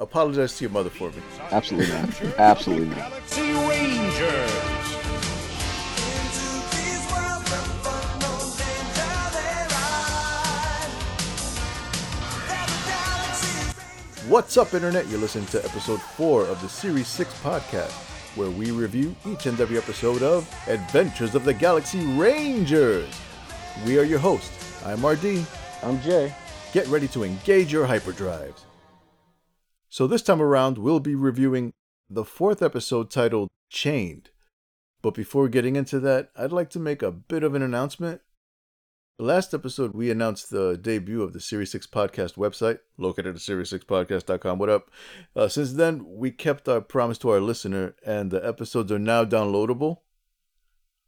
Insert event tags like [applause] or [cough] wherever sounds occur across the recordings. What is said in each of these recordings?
apologize to your mother for me. Absolutely not. Absolutely not. Galaxy Rangers. What's up, Internet? You're listening to episode 4 of the Series 6 podcast, where we review each and every episode of Adventures of the Galaxy Rangers. We are your hosts. I'm RD. I'm Jay. Get ready to engage your hyperdrives. So, this time around, we'll be reviewing the fourth episode titled Chained. But before getting into that, I'd like to make a bit of an announcement. Last episode, we announced the debut of the Series 6 podcast website, located at series6podcast.com. What up? Uh, since then, we kept our promise to our listener, and the episodes are now downloadable.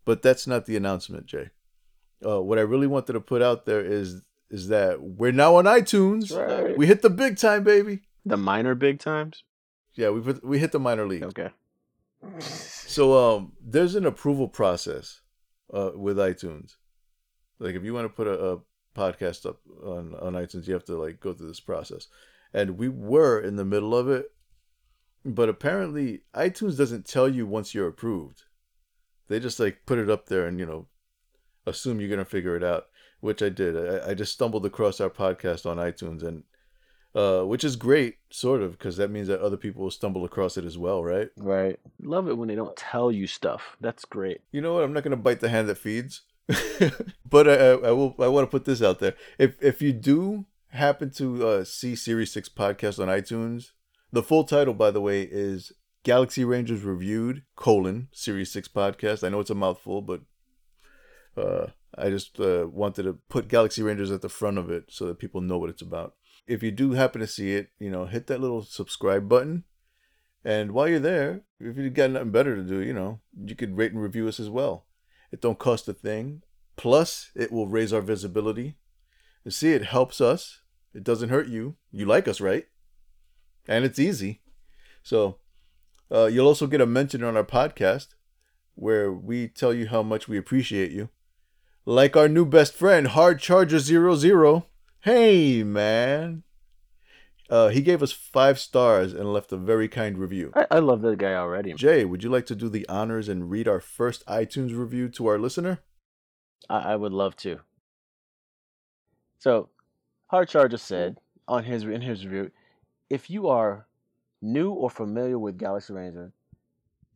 But that's not the announcement, Jay. Uh, what I really wanted to put out there is is that we're now on iTunes. Right. We hit the big time, baby. The minor big times. Yeah, we put, we hit the minor league. Okay. So um, there's an approval process uh, with iTunes. Like if you want to put a, a podcast up on on iTunes, you have to like go through this process. And we were in the middle of it, but apparently iTunes doesn't tell you once you're approved. They just like put it up there and you know assume you're gonna figure it out, which I did. I, I just stumbled across our podcast on iTunes and. Uh, which is great, sort of, because that means that other people will stumble across it as well, right? Right. Love it when they don't tell you stuff. That's great. You know what? I'm not gonna bite the hand that feeds, [laughs] but I, I, I will. I want to put this out there. If if you do happen to uh, see Series Six podcast on iTunes, the full title, by the way, is Galaxy Rangers Reviewed: colon Series Six podcast. I know it's a mouthful, but uh, I just uh, wanted to put Galaxy Rangers at the front of it so that people know what it's about. If you do happen to see it, you know, hit that little subscribe button. And while you're there, if you've got nothing better to do, you know, you could rate and review us as well. It don't cost a thing. Plus, it will raise our visibility. You see, it helps us. It doesn't hurt you. You like us, right? And it's easy. So, uh, you'll also get a mention on our podcast where we tell you how much we appreciate you. Like our new best friend, Hard Charger 00. Hey, man. Uh, he gave us five stars and left a very kind review. I, I love that guy already. Jay, would you like to do the honors and read our first iTunes review to our listener? I, I would love to. So, Hard Charger said on his in his review, if you are new or familiar with Galaxy Ranger,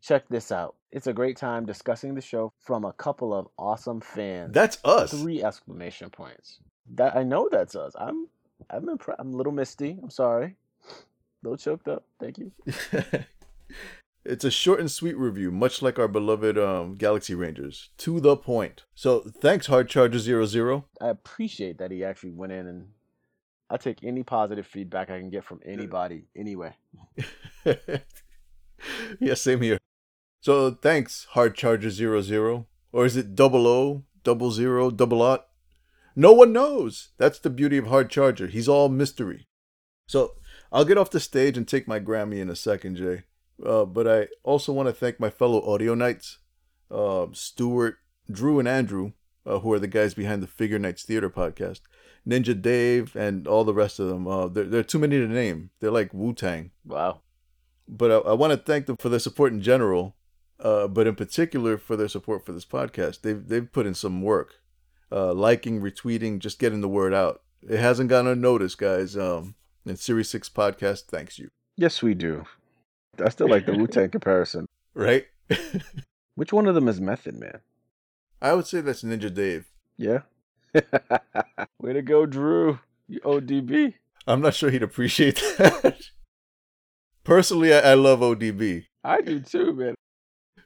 check this out. It's a great time discussing the show from a couple of awesome fans. That's us. Three exclamation points. That I know that's us. I'm I'm impre- I'm a little misty. I'm sorry. A little choked up. Thank you. [laughs] it's a short and sweet review, much like our beloved um, Galaxy Rangers. To the point. So thanks, Hard Charger 00. I appreciate that he actually went in and I take any positive feedback I can get from anybody anyway. [laughs] yeah, same here. So thanks, Hard Charger 00. Or is it double O, double zero, double ot? No one knows. That's the beauty of Hard Charger. He's all mystery. So I'll get off the stage and take my Grammy in a second, Jay. Uh, but I also want to thank my fellow audio knights, uh, Stuart, Drew, and Andrew, uh, who are the guys behind the Figure Knights Theater podcast, Ninja Dave, and all the rest of them. Uh, there, there are too many to name. They're like Wu Tang. Wow. But I, I want to thank them for their support in general, uh, but in particular for their support for this podcast. They've they've put in some work, uh, liking, retweeting, just getting the word out. It hasn't gone unnoticed, guys. Um, and Series Six podcast thanks you. Yes, we do. I still like the Wu Tang [laughs] comparison. Right? [laughs] Which one of them is Method Man? I would say that's Ninja Dave. Yeah. [laughs] Way to go, Drew. You ODB. I'm not sure he'd appreciate that. Personally, I, I love ODB. I do too, man.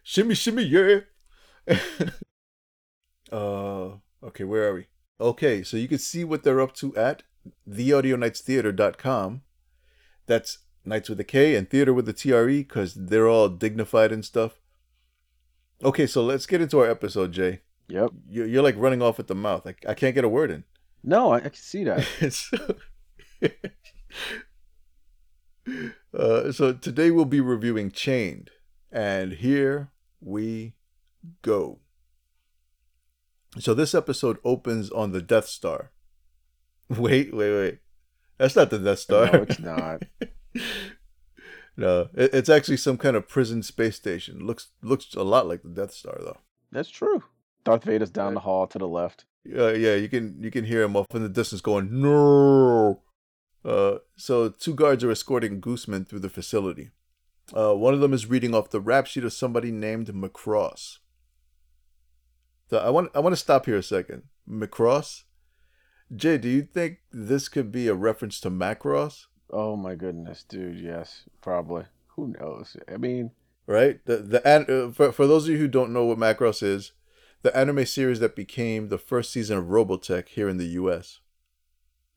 Shimmy, shimmy, yeah. uh, okay, where are we? Okay, so you can see what they're up to at theaudioknightstheatre.com. That's Knights with a K and Theater with a TRE because they're all dignified and stuff. Okay, so let's get into our episode, Jay. Yep. You- You're like running off at the mouth. I, I can't get a word in. No, I, I can see that. [laughs] so, [laughs] uh, so today we'll be reviewing Chained, and here we go. So this episode opens on the Death Star. [laughs] Wait, wait, wait. That's not the Death Star. No, it's not. [laughs] No, it, it's actually some kind of prison space station. Looks looks a lot like the Death Star though. That's true. Darth Vader's down the hall to the left. Uh, yeah, you can you can hear him off in the distance going no. Uh, so two guards are escorting Gooseman through the facility. Uh, one of them is reading off the rap sheet of somebody named Macross. So I want I want to stop here a second. Macross, Jay, do you think this could be a reference to Macross? Oh my goodness, dude. Yes, probably. Who knows? I mean, right? The the uh, for for those of you who don't know what Macross is, the anime series that became the first season of Robotech here in the U.S.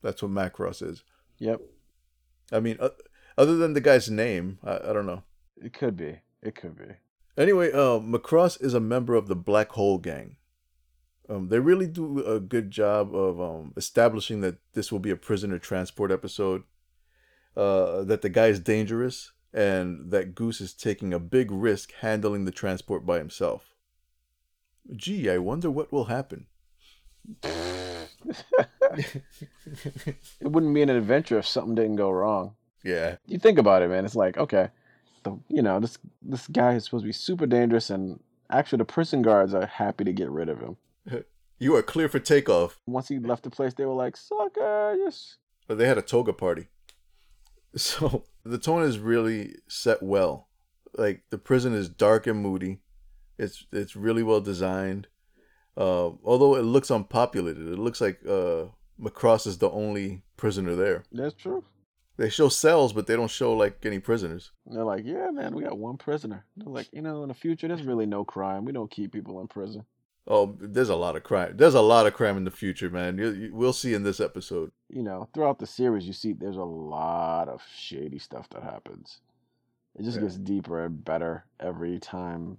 That's what Macross is. yep, I mean, uh, other than the guy's name, I, I don't know. it could be. It could be. Anyway, uh, Macross is a member of the Black Hole Gang. Um, they really do a good job of um, establishing that this will be a prisoner transport episode. Uh, that the guy is dangerous and that Goose is taking a big risk handling the transport by himself. Gee, I wonder what will happen. [laughs] It wouldn't be an adventure if something didn't go wrong. Yeah, You think about it, man. It's like, okay, the you know this this guy is supposed to be super dangerous, and actually the prison guards are happy to get rid of him. [laughs] you are clear for takeoff. Once he left the place, they were like, sucker, yes. But they had a toga party. [laughs] So the tone is really set well. Like the prison is dark and moody. It's it's really well designed. Uh, although it looks unpopulated, it looks like uh, Macross is the only prisoner there. That's true. They show cells, but they don't show like any prisoners. And they're like, yeah, man, we got one prisoner. They're like, you know, in the future, there's really no crime. We don't keep people in prison. Oh, there's a lot of crime. There's a lot of crime in the future, man. You, you, we'll see in this episode. You know, throughout the series, you see there's a lot of shady stuff that happens. It just Yeah. gets deeper and better every time.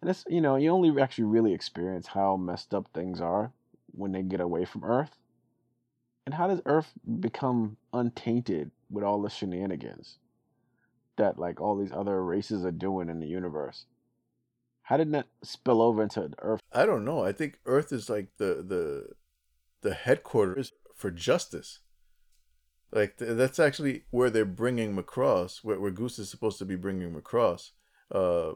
And it's, you know, you only actually really experience how messed up things are when they get away from Earth. And how does Earth become untainted with all the shenanigans that, like, all these other races are doing in the universe? How did that spill over into Earth? I don't know. I think Earth is like the the the headquarters for justice. Like th- that's actually where they're bringing Macross, where, where Goose is supposed to be bringing Macross. Uh,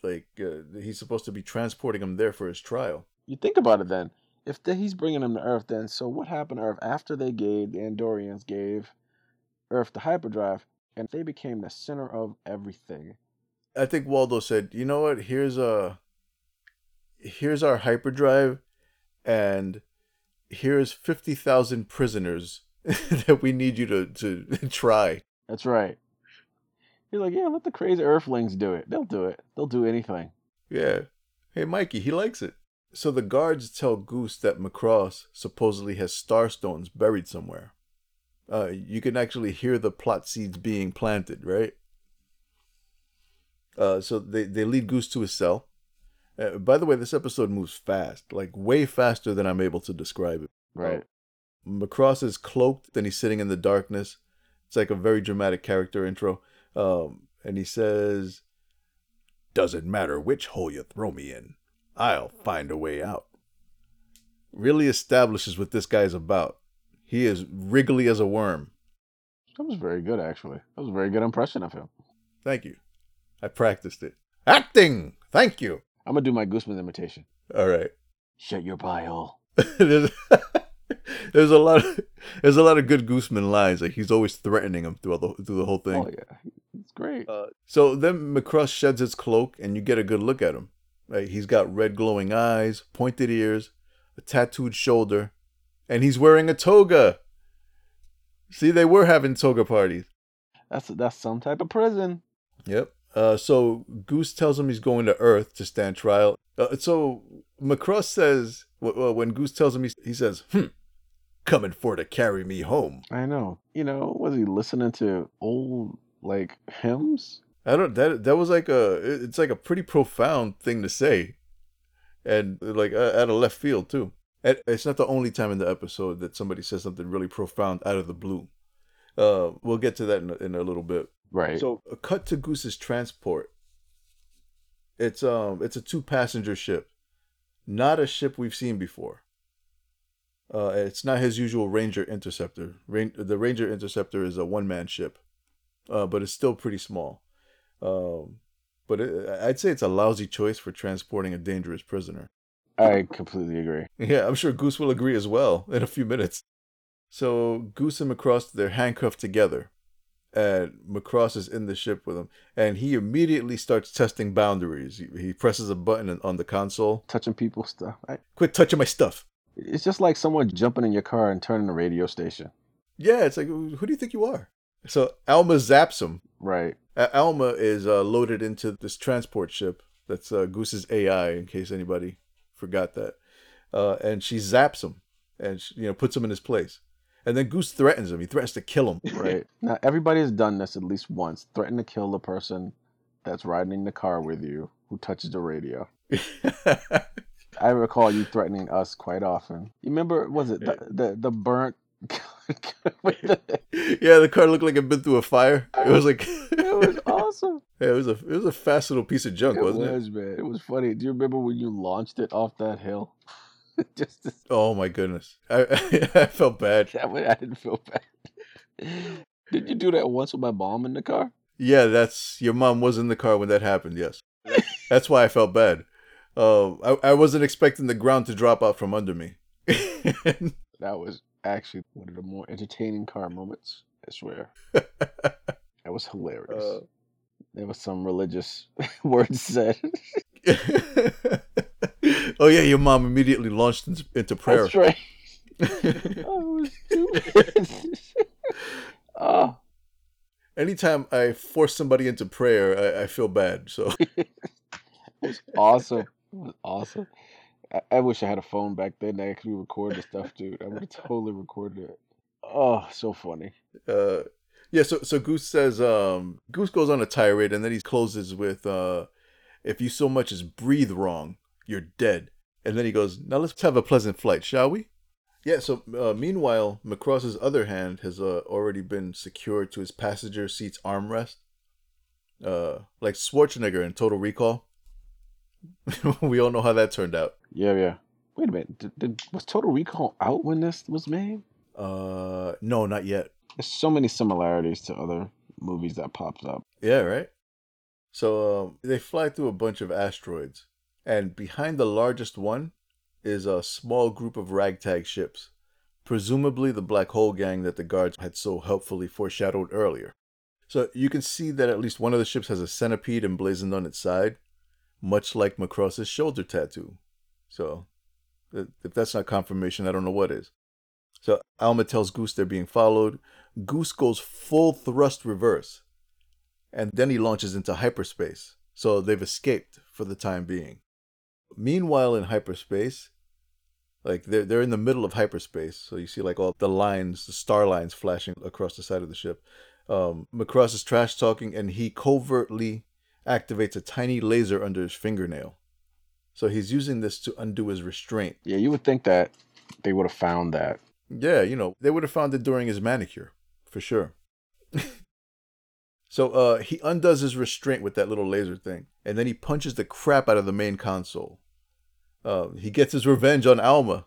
like uh, he's supposed to be transporting him there for his trial. You think about it then. If the, he's bringing him to Earth, then so what happened to Earth after they gave the Andorians gave Earth the hyperdrive, and they became the center of everything. I think Waldo said, "You know what? Here's a here's our hyperdrive, and here's fifty thousand prisoners [laughs] that we need you to to [laughs] try." That's right. He's like, yeah, let the crazy Earthlings do it. They'll do it. They'll do anything. Yeah. Hey, Mikey, he likes it. So the guards tell Goose that Macross supposedly has starstones buried somewhere. Uh, you can actually hear the plot seeds being planted, right? Uh, so they, they lead Goose to his cell. Uh, by the way, this episode moves fast, like way faster than I'm able to describe it. Right. Macross is cloaked and he's sitting in the darkness. It's like a very dramatic character intro. Um, and he says, Doesn't matter which hole you throw me in, I'll find a way out. Really establishes what this guy's about. He is wriggly as a worm. That was very good, actually. That was a very good impression of him. Thank you. I practiced it. Acting! Thank you. I'm gonna do my Gooseman imitation. All right. Shut your pie hole. [laughs] there's, [laughs] there's a lot of there's a lot of good Gooseman lines. Like he's always threatening him throughout the through the whole thing. Oh yeah, it's great. Uh, so then Macross sheds his cloak, and you get a good look at him. Right? He's got red glowing eyes, pointed ears, a tattooed shoulder, and he's wearing a toga. See, they were having toga parties. That's that's some type of prison. Yep. Uh, so Goose tells him he's going to Earth to stand trial. Uh, so Macross says, well, when Goose tells him, he, he says, "Hmm, coming for to carry me home." I know. You know, was he listening to old like hymns? I don't. That that was like a. It's like a pretty profound thing to say, and like uh, out of left field too. And it's not the only time in the episode that somebody says something really profound out of the blue. Uh, we'll get to that in in a little bit. Right. So a cut to Goose's transport. It's um it's a two passenger ship, not a ship we've seen before. Uh, it's not his usual Ranger Interceptor. Ran- the Ranger Interceptor is a one man ship. uh, but it's still pretty small. Um, but it, I'd say it's a lousy choice for transporting a dangerous prisoner. I completely agree. Yeah, I'm sure Goose will agree as well in a few minutes. So Goose and Macross they're handcuffed together, and Macross is in the ship with him, and he immediately starts testing boundaries. He, he presses a button on the console. Touching people's stuff. I, Quit touching my stuff. it's just like someone jumping in your car and turning the radio station. Yeah, it's like who do you think you are? So Alma zaps him. Right. Alma is uh, loaded into this transport ship that's uh, Goose's AI, in case anybody forgot that. Uh, and she zaps him, and she, you know puts him in his place. And then Goose threatens him. He threatens to kill him. Right. now everybody has done this at least once. Threaten to kill the person that's riding in the car with you who touches the radio. [laughs] I recall you threatening us quite often. You remember was it the the, the burnt [laughs] yeah, the car looked like it'd been through a fire. It was like [laughs] It was awesome. Yeah, it was a it was a fast little piece of junk, It wasn't it? man. It was funny. Do you remember when you launched it off that hill? [laughs] Just to, Oh my goodness, I [laughs] I felt bad. that way I didn't feel bad. [laughs] Did you do that once with my mom in the car? Yeah, that's your mom was in the car when that happened. Yes, that's why I felt bad. Uh, I I wasn't expecting the ground to drop out from under me. That was actually one of the more entertaining car moments. I swear. That was hilarious. Uh, there was some religious words said. [laughs] oh yeah, your mom immediately launched in- into prayer. That's right. [laughs] [laughs] Oh, it was stupid. oh, Anytime I force somebody into prayer, I, I feel bad. So it awesome. It was awesome. I, I wish I had a phone back then that I could record the stuff, dude. I would have totally recorded it. Oh, so funny. uh yeah so so goose says um goose goes on a tirade and then he closes with uh if you so much as breathe wrong you're dead and then he goes now let's have a pleasant flight shall we yeah so uh, meanwhile macross's other hand has uh, already been secured to his passenger seat's armrest uh like schwarzenegger in total recall [laughs] we all know how that turned out Yeah, yeah. Wait a minute. Did, did, was Total Recall out when this was made? uh no not yet There's so many similarities to other movies that pops up. Yeah, right. So um, they fly through a bunch of asteroids, and behind the largest one is a small group of ragtag ships, presumably the black hole gang that the guards had so helpfully foreshadowed earlier. So you can see that at least one of the ships has a centipede emblazoned on its side, much like Macross's shoulder tattoo. So if that's not confirmation, I don't know what is. So Alma tells Goose they're being followed. Goose goes full thrust reverse, and then he launches into hyperspace. So they've escaped for the time being. Meanwhile, in hyperspace, like they're they're in the middle of hyperspace, so you see like all the lines, the star lines flashing across the side of the ship. Um, Macross is trash talking, and he covertly activates a tiny laser under his fingernail. So he's using this to undo his restraint. Yeah, you would think that they would have found that. Yeah, you know, they would have found it during his manicure, for sure. [laughs] so uh he undoes his restraint with that little laser thing, and then he punches the crap out of the main console. Uh, he gets his revenge on Alma.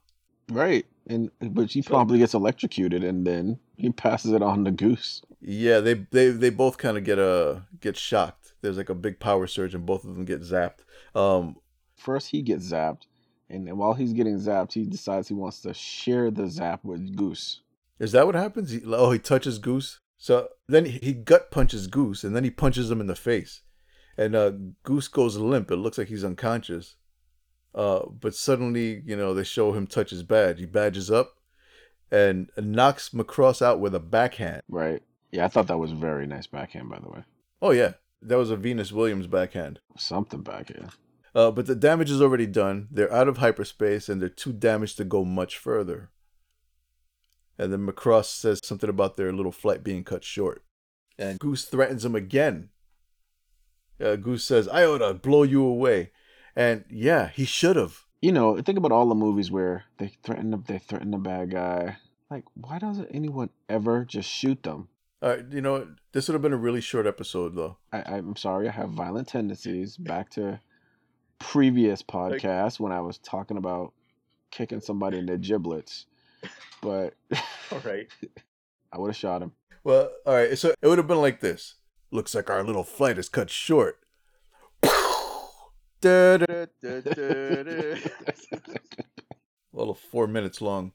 Right. And but she probably gets electrocuted and then he passes it on to Goose. Yeah, they they they both kind of get uh get shocked. There's like a big power surge, and both of them get zapped. Um, First he gets zapped, and then while he's getting zapped, he decides he wants to share the zap with Goose. is that what happens? He, oh, he touches Goose. So then he, he gut punches Goose, and then he punches him in the face, and uh, Goose goes limp. It looks like he's unconscious. Uh, but suddenly, you know, they show him touch his badge. He badges up and knocks Macross out with a backhand. Right. Yeah, I thought that was very nice backhand, by the way. Oh yeah, that was a Venus Williams backhand. Something back here. Uh, but the damage is already done. They're out of hyperspace and they're too damaged to go much further. And then Macross says something about their little flight being cut short. And Goose threatens him again. Uh, Goose says, I ought blow you away. And yeah, he should have. You know, think about all the movies where they threaten the, they threaten the bad guy. Like, why doesn't anyone ever just shoot them? Uh, you know, this would have been a really short episode, though. I, I'm sorry, I have violent tendencies. Back to previous podcast when I was talking about kicking somebody in their giblets. But [laughs] All right. [laughs] I would have shot him. Well, all right. So it would have been like this. Looks like our little flight is cut short. [laughs] Little four minutes long.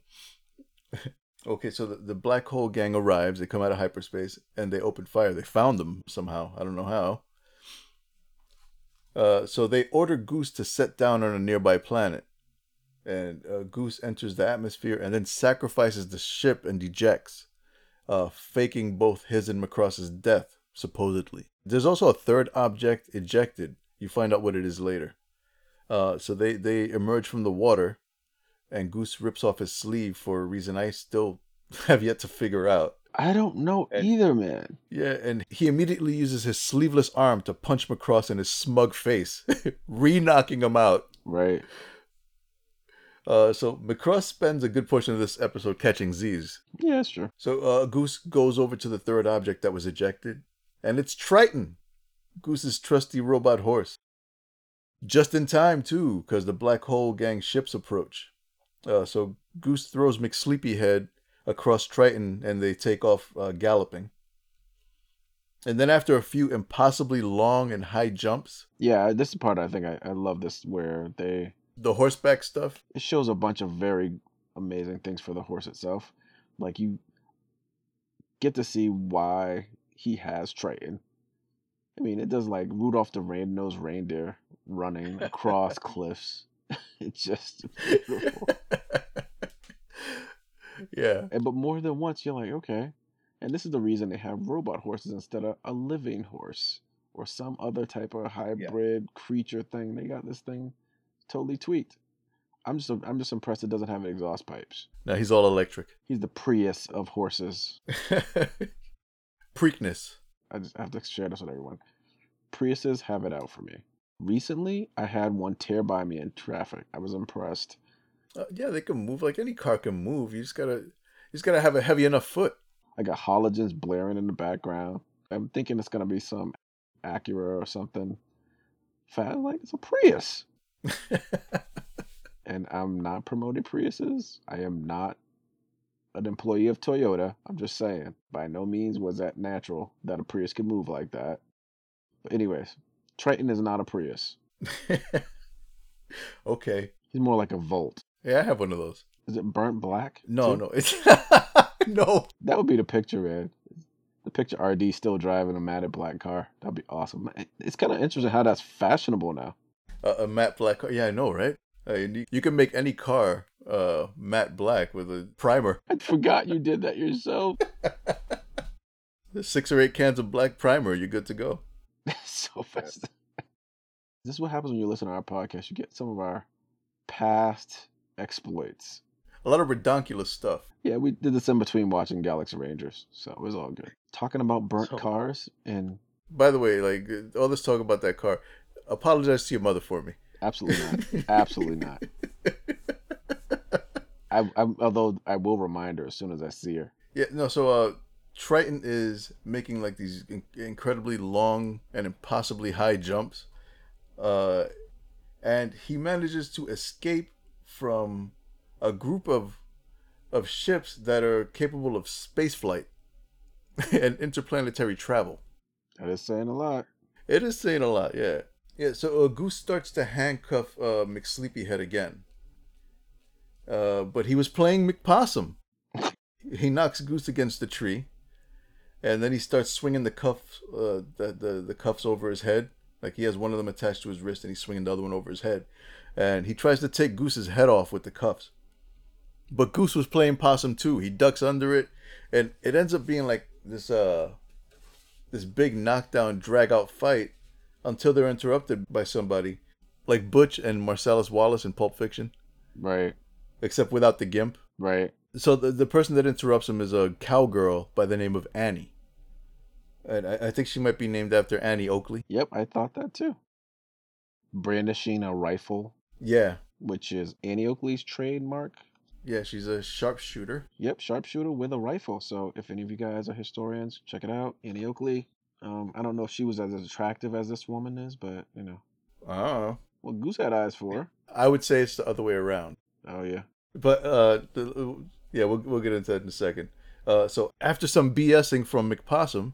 [laughs] okay, so the, the black hole gang arrives. They come out of hyperspace and they open fire. They found them somehow. I don't know how. Uh, so they order Goose to set down on a nearby planet. And uh, Goose enters the atmosphere and then sacrifices the ship and dejects, uh, faking both his and Macross's death, supposedly. There's also a third object ejected. You find out what it is later. Uh, so they, they emerge from the water, and Goose rips off his sleeve for a reason I still [laughs] have yet to figure out. I don't know And- either, man. Yeah, and he immediately uses his sleeveless arm to punch Macross in his smug face, [laughs] re knocking him out. Right. Uh, so Macross spends a good portion of this episode catching Z's. Yeah, that's true. So uh, Goose goes over to the third object that was ejected, and it's Triton, Goose's trusty robot horse. Just in time, too, because the Black Hole Gang ships approach. Uh, so Goose throws McSleepyhead across Triton, and they take off uh, galloping. And then, after a few impossibly long and high jumps, Yeah, this is part I think I, I love this where they the horseback stuff. it shows a bunch of very amazing things for the horse itself. Like you get to see why he has Triton. I mean, it does like Rudolph the Red-Nosed Reindeer running across cliffs. [laughs] It's just beautiful. [laughs] yeah. And but more than once, you're like, okay. And this is the reason they have robot horses instead of a living horse or some other type of hybrid creature thing. They got this thing totally tweaked. I'm just I'm just impressed it doesn't have exhaust pipes. Now he's all electric. He's the Prius of horses. [laughs] Preakness. I just have to share this with everyone. Priuses have it out for me. Recently, I had one tear by me in traffic. I was impressed. Uh, yeah, they can move like any car can move. You just gotta, you just gotta have a heavy enough foot. I got halogens blaring in the background. I'm thinking it's gonna be some Acura or something. Fat like it's a Prius. [laughs] and I'm not promoting Priuses. I am not an employee of Toyota. I'm just saying, by no means was that natural that a Prius could move like that. But anyways, Triton is not a Prius. [laughs] okay. He's more like a Volt. Yeah, I have one of those. Is it burnt black? No, too? no, it's [laughs] no. That would be the picture, man. The picture RD still driving a matted black car. That'd be awesome. It's kind of interesting how that's fashionable now. Uh, a matte black car. Yeah, I know, right? Uh, you, you can make any car uh matte black with a primer. I forgot you did that yourself. [laughs] Six or eight cans of black primer, you're good to go. [laughs] so fast. This is what happens when you listen to our podcast. You get some of our past exploits. A lot of redonkulous stuff. Yeah, we did this in between watching Galaxy Rangers, so it was all good. Talking about burnt So- cars and By the way, like uh, all this talk about that car. Apologize to your mother for me. absolutely not, [laughs] absolutely not. I, I, although I will remind her as soon as I see her. Yeah, no. So, uh, Triton is making like these in- incredibly long and impossibly high jumps, uh, and he manages to escape from a group of of ships that are capable of space flight [laughs] and interplanetary travel. That is saying a lot. It is saying a lot, yeah. Yeah, so uh, Goose starts to handcuff uh, McSleepyhead again. Uh, but he was playing McPossum. he knocks Goose against the tree, and then he starts swinging the cuffs, uh, the, the, the cuffs over his head. Like he has one of them attached to his wrist, and he's swinging the other one over his head. And he tries to take Goose's head off with the cuffs. But Goose was playing possum too. He ducks under it, and it ends up being like this uh this big knockdown drag out fight until they're interrupted by somebody like Butch and Marcellus Wallace in Pulp Fiction, Right, except without the gimp. right. So the, the person that interrupts him is a cowgirl by the name of Annie. And I, I think she might be named after Annie Oakley. Yep, I thought that too. Brandishing a rifle, Yeah. which is Annie Oakley's trademark. Yeah, she's a sharpshooter. Yep, sharpshooter with a rifle. So if any of you guys are historians, check it out. Annie Oakley. Um, I don't know if she was as attractive as this woman is, but you know, Oh. well, Goose had eyes for her. I would say it's the other way around. Oh yeah, But uh, yeah, we'll we'll get into that in a second. Uh, so after some BSing from McPossum,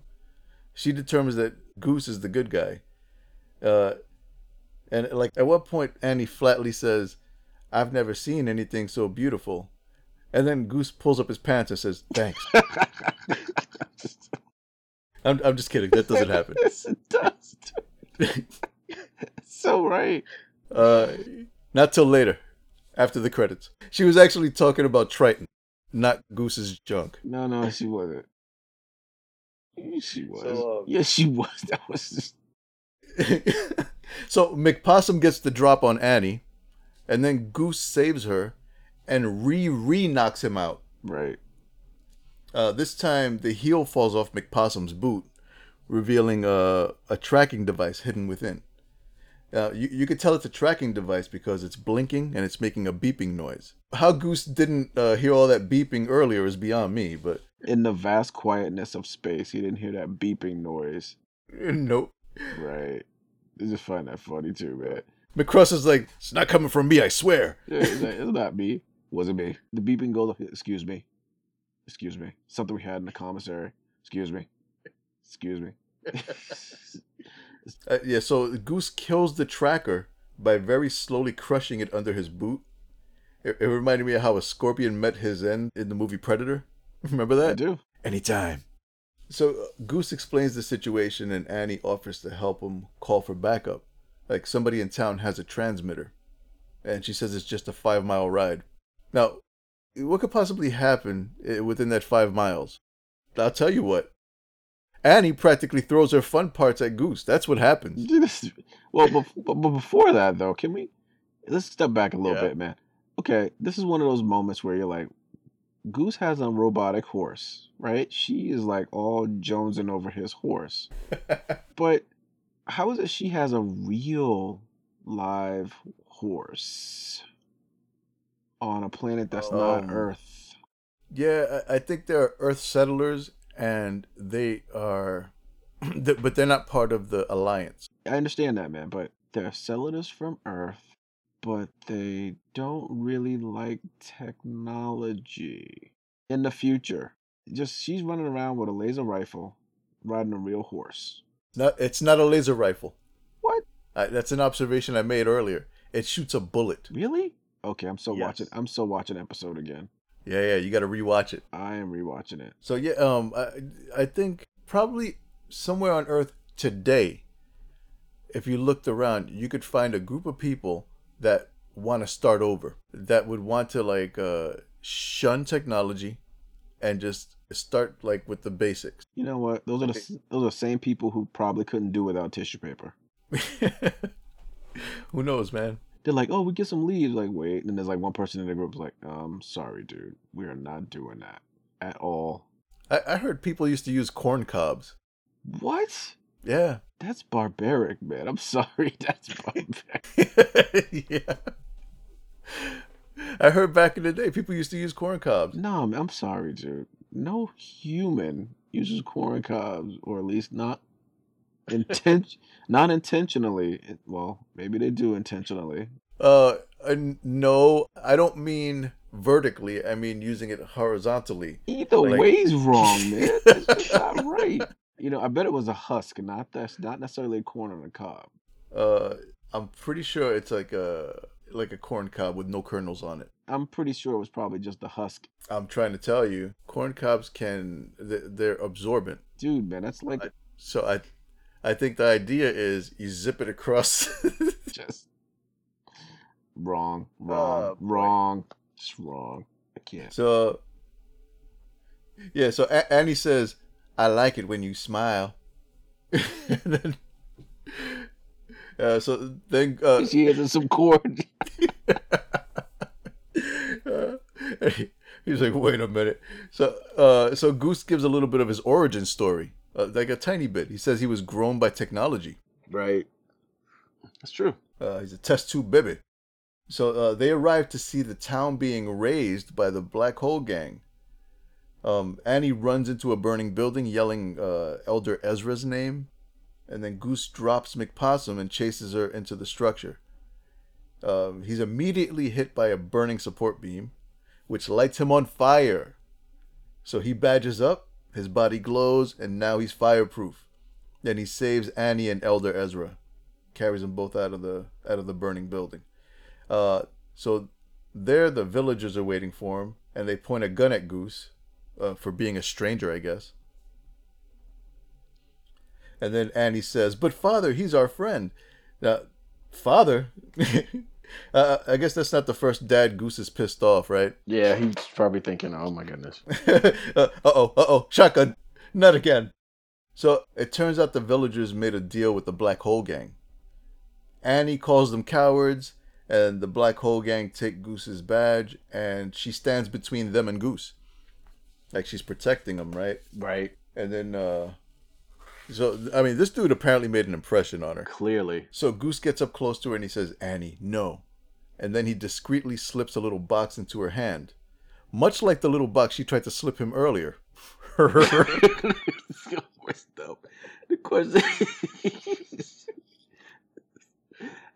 she determines that Goose is the good guy. Uh, and like at what point Annie flatly says, "I've never seen anything so beautiful," and then Goose pulls up his pants and says, "Thanks." [laughs] I'm I'm just kidding. That doesn't happen. [laughs] yes, it does. [laughs] so right. Uh, not till later, after the credits. She was actually talking about Triton, not Goose's junk. No, no, she wasn't. She was. So, um, yes, she was. [laughs] That was just [laughs] so McPossum gets the drop on Annie, and then Goose saves her, and re re knocks him out. right. Uh, this time, the heel falls off McPossum's boot, revealing a, a tracking device hidden within. Uh, you, you could tell it's a tracking device because it's blinking and it's making a beeping noise. How Goose didn't uh, hear all that beeping earlier is beyond me, but In the vast quietness of space, he didn't hear that beeping noise. [laughs] nope. Right. I just find that funny too, man. Macross is like, it's not coming from me, I swear. Yeah, it's, not, it's not me. Wasn't me. The beeping goes. Excuse me. Excuse me. Something we had in the commissary. Excuse me. Excuse me. [laughs] Uh, yeah, so Goose kills the tracker by very slowly crushing it under his boot. It, it reminded me of how a scorpion met his end in the movie Predator. [laughs] Remember that? I that? do. Anytime. So uh, Goose explains the situation, and Annie offers to help him call for backup. Like somebody in town has a transmitter, and she says it's just a five mile ride. Now, what could possibly happen uh, within that five miles? I'll tell you what. Annie practically throws her fun parts at Goose. That's what happens. Well, but, but before that, though, can we let's step back a little Yeah. bit, man? Okay, this is one of those moments where you're like, Goose has a robotic horse, right? She is like all jonesing over his horse, [laughs] but how is it she has a real live horse on a planet that's not Um, Earth? Yeah, I think there are Earth settlers, and they are, [clears throat] but they're not part of the Alliance. I understand that, man, but they're settlers from Earth, but they don't really like technology. In the future, just she's running around with a laser rifle, riding a real horse. Not, it's not a laser rifle. What? I, that's an observation I made earlier. It shoots a bullet. Really? Okay, I'm so Yes. watching. I'm so watching episode again. Yeah, yeah, you got to rewatch it. I am rewatching it. So yeah, um, I, I think probably somewhere on Earth today, if you looked around, you could find a group of people that want to start over, that would want to like uh, shun technology, and just start like with the basics. You know what? Those are the those are the same people who probably couldn't do without tissue paper. [laughs] Who knows, man? They're like, "Oh, we get some leaves." Like, wait, and there's like one person in the group is like, "Um, sorry, dude, we are not doing that at all." I, I heard people used to use corn cobs. What? Yeah. That's barbaric, man. I'm [laughs] sorry. That's barbaric. [laughs] yeah. I heard back in the day people used to use corn cobs. no, I'm sorry, dude. No human uses corn cobs, or at least not intent, not intentionally. Well, maybe they do intentionally. Uh, uh, no, I don't mean vertically. I mean using it horizontally. Either Like- way's wrong, man. That's [laughs] not right. You know, I bet it was a husk, not that's not necessarily a corn on a cob. Uh, I'm pretty sure it's like a like a corn cob with no kernels on it. I'm pretty sure it was probably just a husk. I'm trying to tell you, corn cobs can they're absorbent. Dude, man, that's like So I, I think the idea is you zip it across. [laughs] just wrong, wrong, boy. wrong, just wrong. I can't. So, yeah, so A- Annie says, I like it when you smile. and [laughs] then, uh, so then, uh, [laughs] She has some corn. uh, he's like, wait a minute. So, uh, so Goose gives a little bit of his origin story, uh, like a tiny bit. He says he was grown by technology. Right. That's true. Uh, he's a test tube baby. So uh, they arrive to see the town being razed by the Black Hole Gang. Um, Annie runs into a burning building, yelling uh, Elder Ezra's name, and then Goose drops McPossum and chases her into the structure. Um, he's immediately hit by a burning support beam, which lights him on fire. So he badges up, his body glows, and now he's fireproof. Then he saves Annie and Elder Ezra, carries them both out of the out of the burning building. Uh, so there, the villagers are waiting for him, and they point a gun at Goose uh, for being a stranger, I guess. And then Annie says, "But father, he's our friend." Now, father. [laughs] uh, I guess that's not the first dad Goose is pissed off, right? [laughs] Yeah, he's probably thinking, "Oh my goodness." uh oh, uh oh, shotgun, not again. So it turns out the villagers made a deal with the Black Hole Gang. Annie calls them cowards, and the Black Hole Gang take Goose's badge, and she stands between them and Goose, like she's protecting him, right? Right. And then, uh, so I mean, this dude apparently made an impression on her. Clearly. So Goose gets up close to her and he says, Annie, no. And then he discreetly slips a little box into her hand, much like the little box she tried to slip him earlier. [laughs] the question.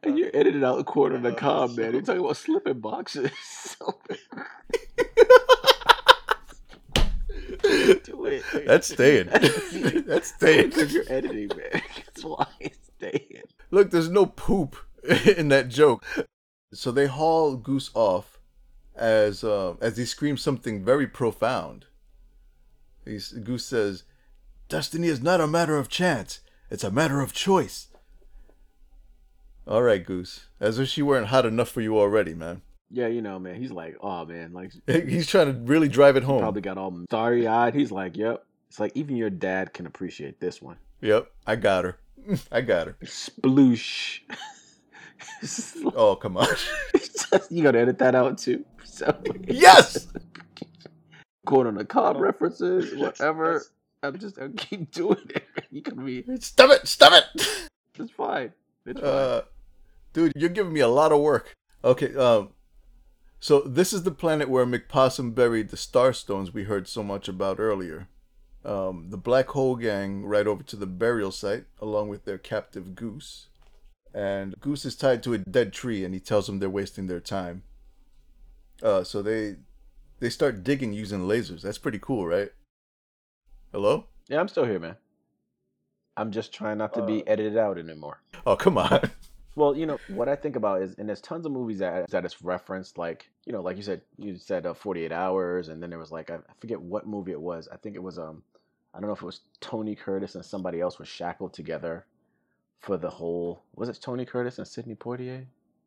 and you're editing out the corner of the uh, com, man. You're talking about slipping boxes. [laughs] [laughs] Do it. That's staying. [laughs] That's staying. Because you're editing, man. [laughs] That's why it's staying. Look, there's no poop [laughs] in that joke. So they haul Goose off as uh, as he screams something very profound. He's, Goose says, "Destiny is not a matter of chance; it's a matter of choice." All right, Goose. As if she weren't hot enough for you already, man. Yeah, you know, man. He's like, oh man, like [laughs] He's trying to really drive it home. probably got all starry eyed. He's like, yep. It's like even your dad can appreciate this one. Yep, I got her. [laughs] I got her. Sploosh. Oh, come on. [laughs] you gotta edit that out too. So yes. quote on the cob references, whatever. I'm just I keep doing it. You can be Stop it! Stop it! it's fine. It's fine. Uh, dude, you're giving me a lot of work. Okay, um, so this is the planet where McPossum buried the Starstones we heard so much about earlier. Um, the Black Hole Gang ride over to the burial site along with their captive Goose. And Goose is tied to a dead tree, and he tells them they're wasting their time. Uh, so they they start digging using lasers. That's pretty cool, right? Hello? Yeah, I'm still here, man. I'm just trying not to be edited out anymore. Oh, come on. [laughs] Well, you know what I think about is, and there's tons of movies that that it's referenced, like you know, like you said, you said uh, 48 Hours, and then there was like I, I forget what movie it was. I think it was um, I don't know if it was Tony Curtis and somebody else was shackled together for the whole. Was it Tony Curtis and Sidney Poitier?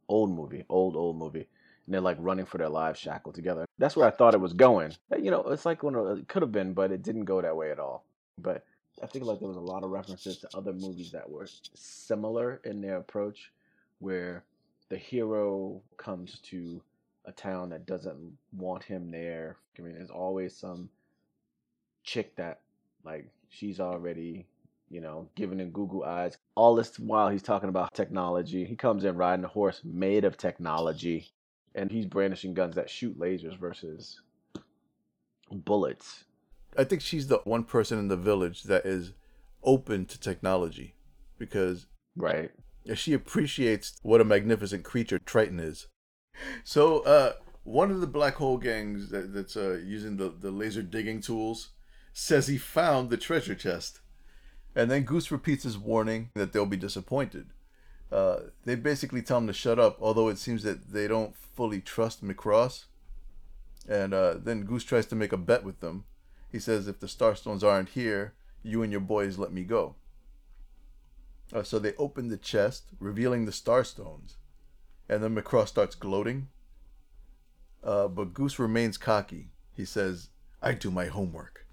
Old movie, old old movie, and they're like running for their lives shackled together. That's where I thought it was going. You know, it's like one of it could have been, but it didn't go that way at all. But I think like there was a lot of references to other movies that were similar in their approach, where the hero comes to a town that doesn't want him there. I mean, there's always some chick that like she's already, you know, giving him Google eyes. All this while he's talking about technology. He comes in riding a horse made of technology, and he's brandishing guns that shoot lasers versus bullets. I think she's the one person in the village that is open to technology because Right. She appreciates what a magnificent creature Triton is. So, uh, one of the black hole gangs that, that's uh, using the, the laser digging tools says he found the treasure chest. And then Goose repeats his warning that they'll be disappointed. Uh, they basically tell him to shut up, although it seems that they don't fully trust Macross. And uh, then Goose tries to make a bet with them. He says, if the Starstones aren't here, you and your boys let me go. Uh, so they open the chest, revealing the Starstones. And then Macross starts gloating. Uh, but Goose remains cocky. He says, I do my homework.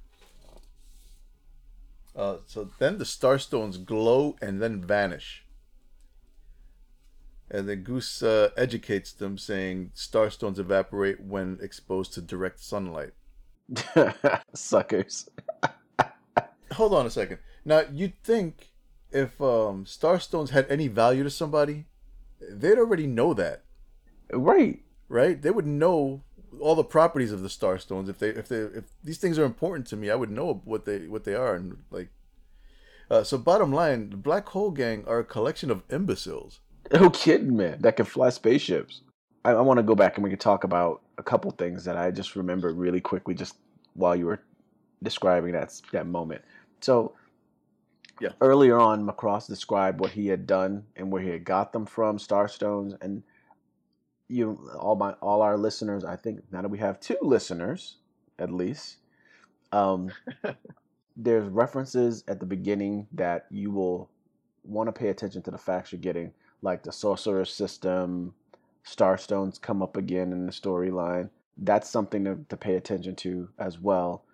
Uh, so then the Starstones glow and then vanish. And then Goose uh, educates them, saying Starstones evaporate when exposed to direct sunlight. [laughs] Suckers. [laughs] Hold on a second. Now, you'd think if um, Starstones had any value to somebody, they'd already know that, Right. right? They would know all the properties of the Starstones. If they, if they, if these things are important to me, I would know what they, what they are, and like. Uh, so, bottom line, the Black Hole Gang are a collection of imbeciles. [laughs] No kidding, man. That can fly spaceships. I, I want to go back and we can talk about a couple things that I just remembered really quickly just while you were describing that that moment. So Yeah. earlier on, Macross described what he had done and where he had got them from, Starstones, and you all my all our listeners. I think now that we have two listeners at least, um, there's references at the beginning that you will want to pay attention to the facts you're getting, like the sorcerer system, Starstones come up again in the storyline. That's something to, to pay attention to as well.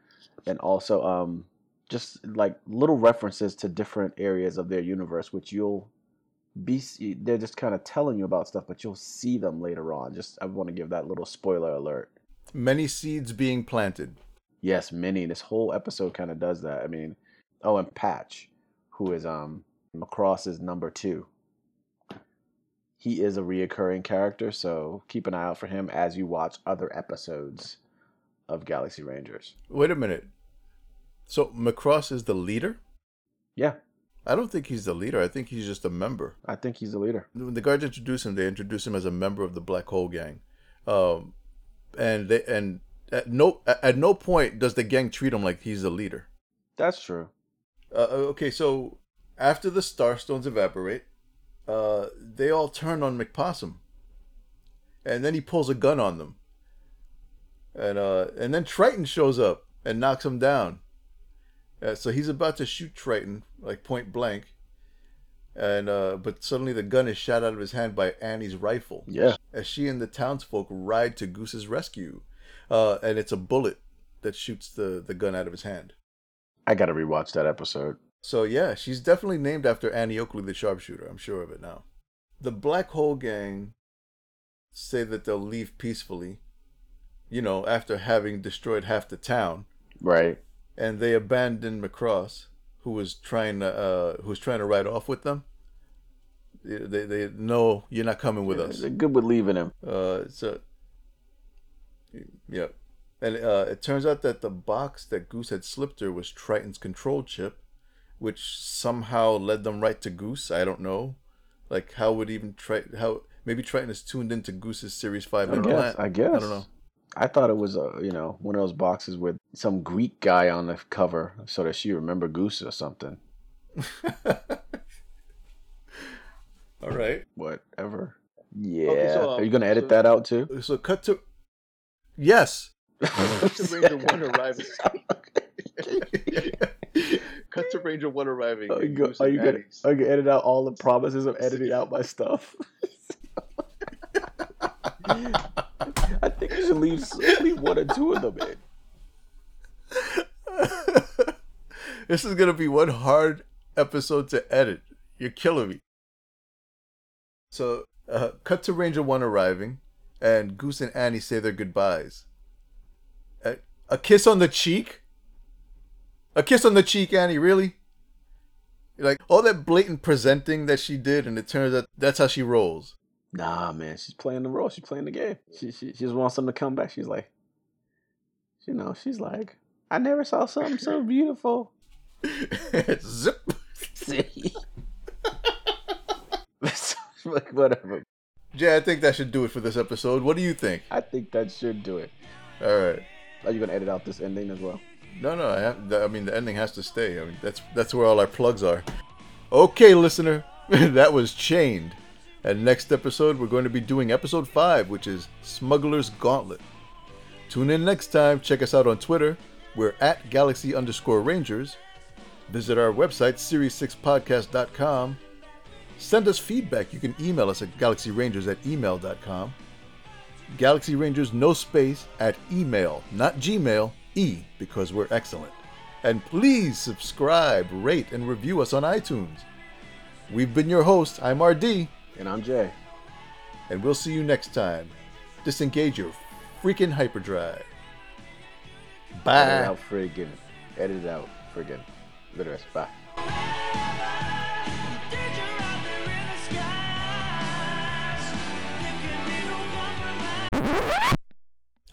And also um just like little references to different areas of their universe, which you'll be they're just kind of telling you about stuff, but you'll see them later on. Just I want to give that little spoiler alert. Many seeds being planted. Yes, many. This whole episode kind of does that. I mean, oh, and Patch, who is um Macross's number two. He is a reoccurring character, so keep an eye out for him as you watch other episodes of Galaxy Rangers. Wait a minute. So Macross is the leader? Yeah, I don't think he's the leader. I think he's just a member. I think he's the leader. When the guards introduce him, they introduce him as a member of the Black Hole Gang, um, and they and at no at no point does the gang treat him like he's the leader. That's true. Uh, okay, so after the Starstones evaporate, uh, they all turn on McPossum, and then he pulls a gun on them, and uh, and then Triton shows up and knocks him down. Uh, so he's about to shoot Triton like point blank, and uh, but suddenly the gun is shot out of his hand by Annie's rifle Yeah. as she and the townsfolk ride to Goose's rescue, uh, and it's a bullet that shoots the the gun out of his hand. I gotta rewatch that episode. So yeah, she's definitely named after Annie Oakley, the sharpshooter. I'm sure of it now. The Black Hole Gang say that they'll leave peacefully, you know, after having destroyed half the town, Right. And they abandon Macross, who was trying to uh, who was trying to ride off with them. They they, no, you're not coming with us. They're good with leaving him. Uh, so, yeah. And uh, it turns out that the box that Goose had slipped her was Triton's control chip, which somehow led them right to Goose. I don't know. Like, how would even try how maybe Triton is tuned into Goose's Series 5 I guess. I guess. I don't know. I thought it was a you know one of those boxes with some Greek guy on the cover, so that she remember Goose or something. [laughs] All right. Whatever. Yeah. so, um, Are you gonna edit so- that out too? So, cut to. Yes. [laughs] Cut to Ranger One arriving. [laughs] cut to Ranger 1 arriving. Are you, go, are you gonna are you gonna edit out all the promises of editing out my stuff? [laughs] I think you should leave, leave one or two of them in. [laughs] this is gonna be one hard episode to edit. You're killing me. So, uh, cut to Ranger One arriving, and Goose and Annie say their goodbyes. A, a kiss on the cheek. A kiss on the cheek, Annie. Really? Like all that blatant presenting that she did, and it turns out that's how she rolls. Nah, man, she's playing the role. She's playing the game. She she, she just wants them to come back. She's like, you know, she's like, I never saw something so [laughs] beautiful. [laughs] Zip. See, [laughs] like whatever. Jay, I think that should do it for this episode. What do you think? I think that should do it. All right. Are you gonna edit out this ending as well? No, no. I, have, I mean, the ending has to stay. I mean, that's that's where all our plugs are. Okay, listener, that was Chained. And next episode, we're going to be doing episode five, which is Smuggler's Gauntlet. Tune in next time. Check us out on Twitter. We're at Galaxy underscore Rangers. Visit our website, series6podcast.com. Send us feedback. You can email us at galaxyrangers at email.com. Galaxy Rangers, no space, at email, not Gmail, E, because we're excellent. And please subscribe, rate, and review us on iTunes. We've been your host. I'm RD, And I'm Jay. and we'll see you next time. Disengage your freaking hyperdrive. Bye. Edit out friggin'. Edit out friggin'. Literally. Bye.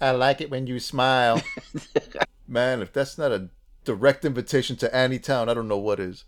I like it when you smile. [laughs] Man, if that's not a direct invitation to Annie Town, I don't know what is.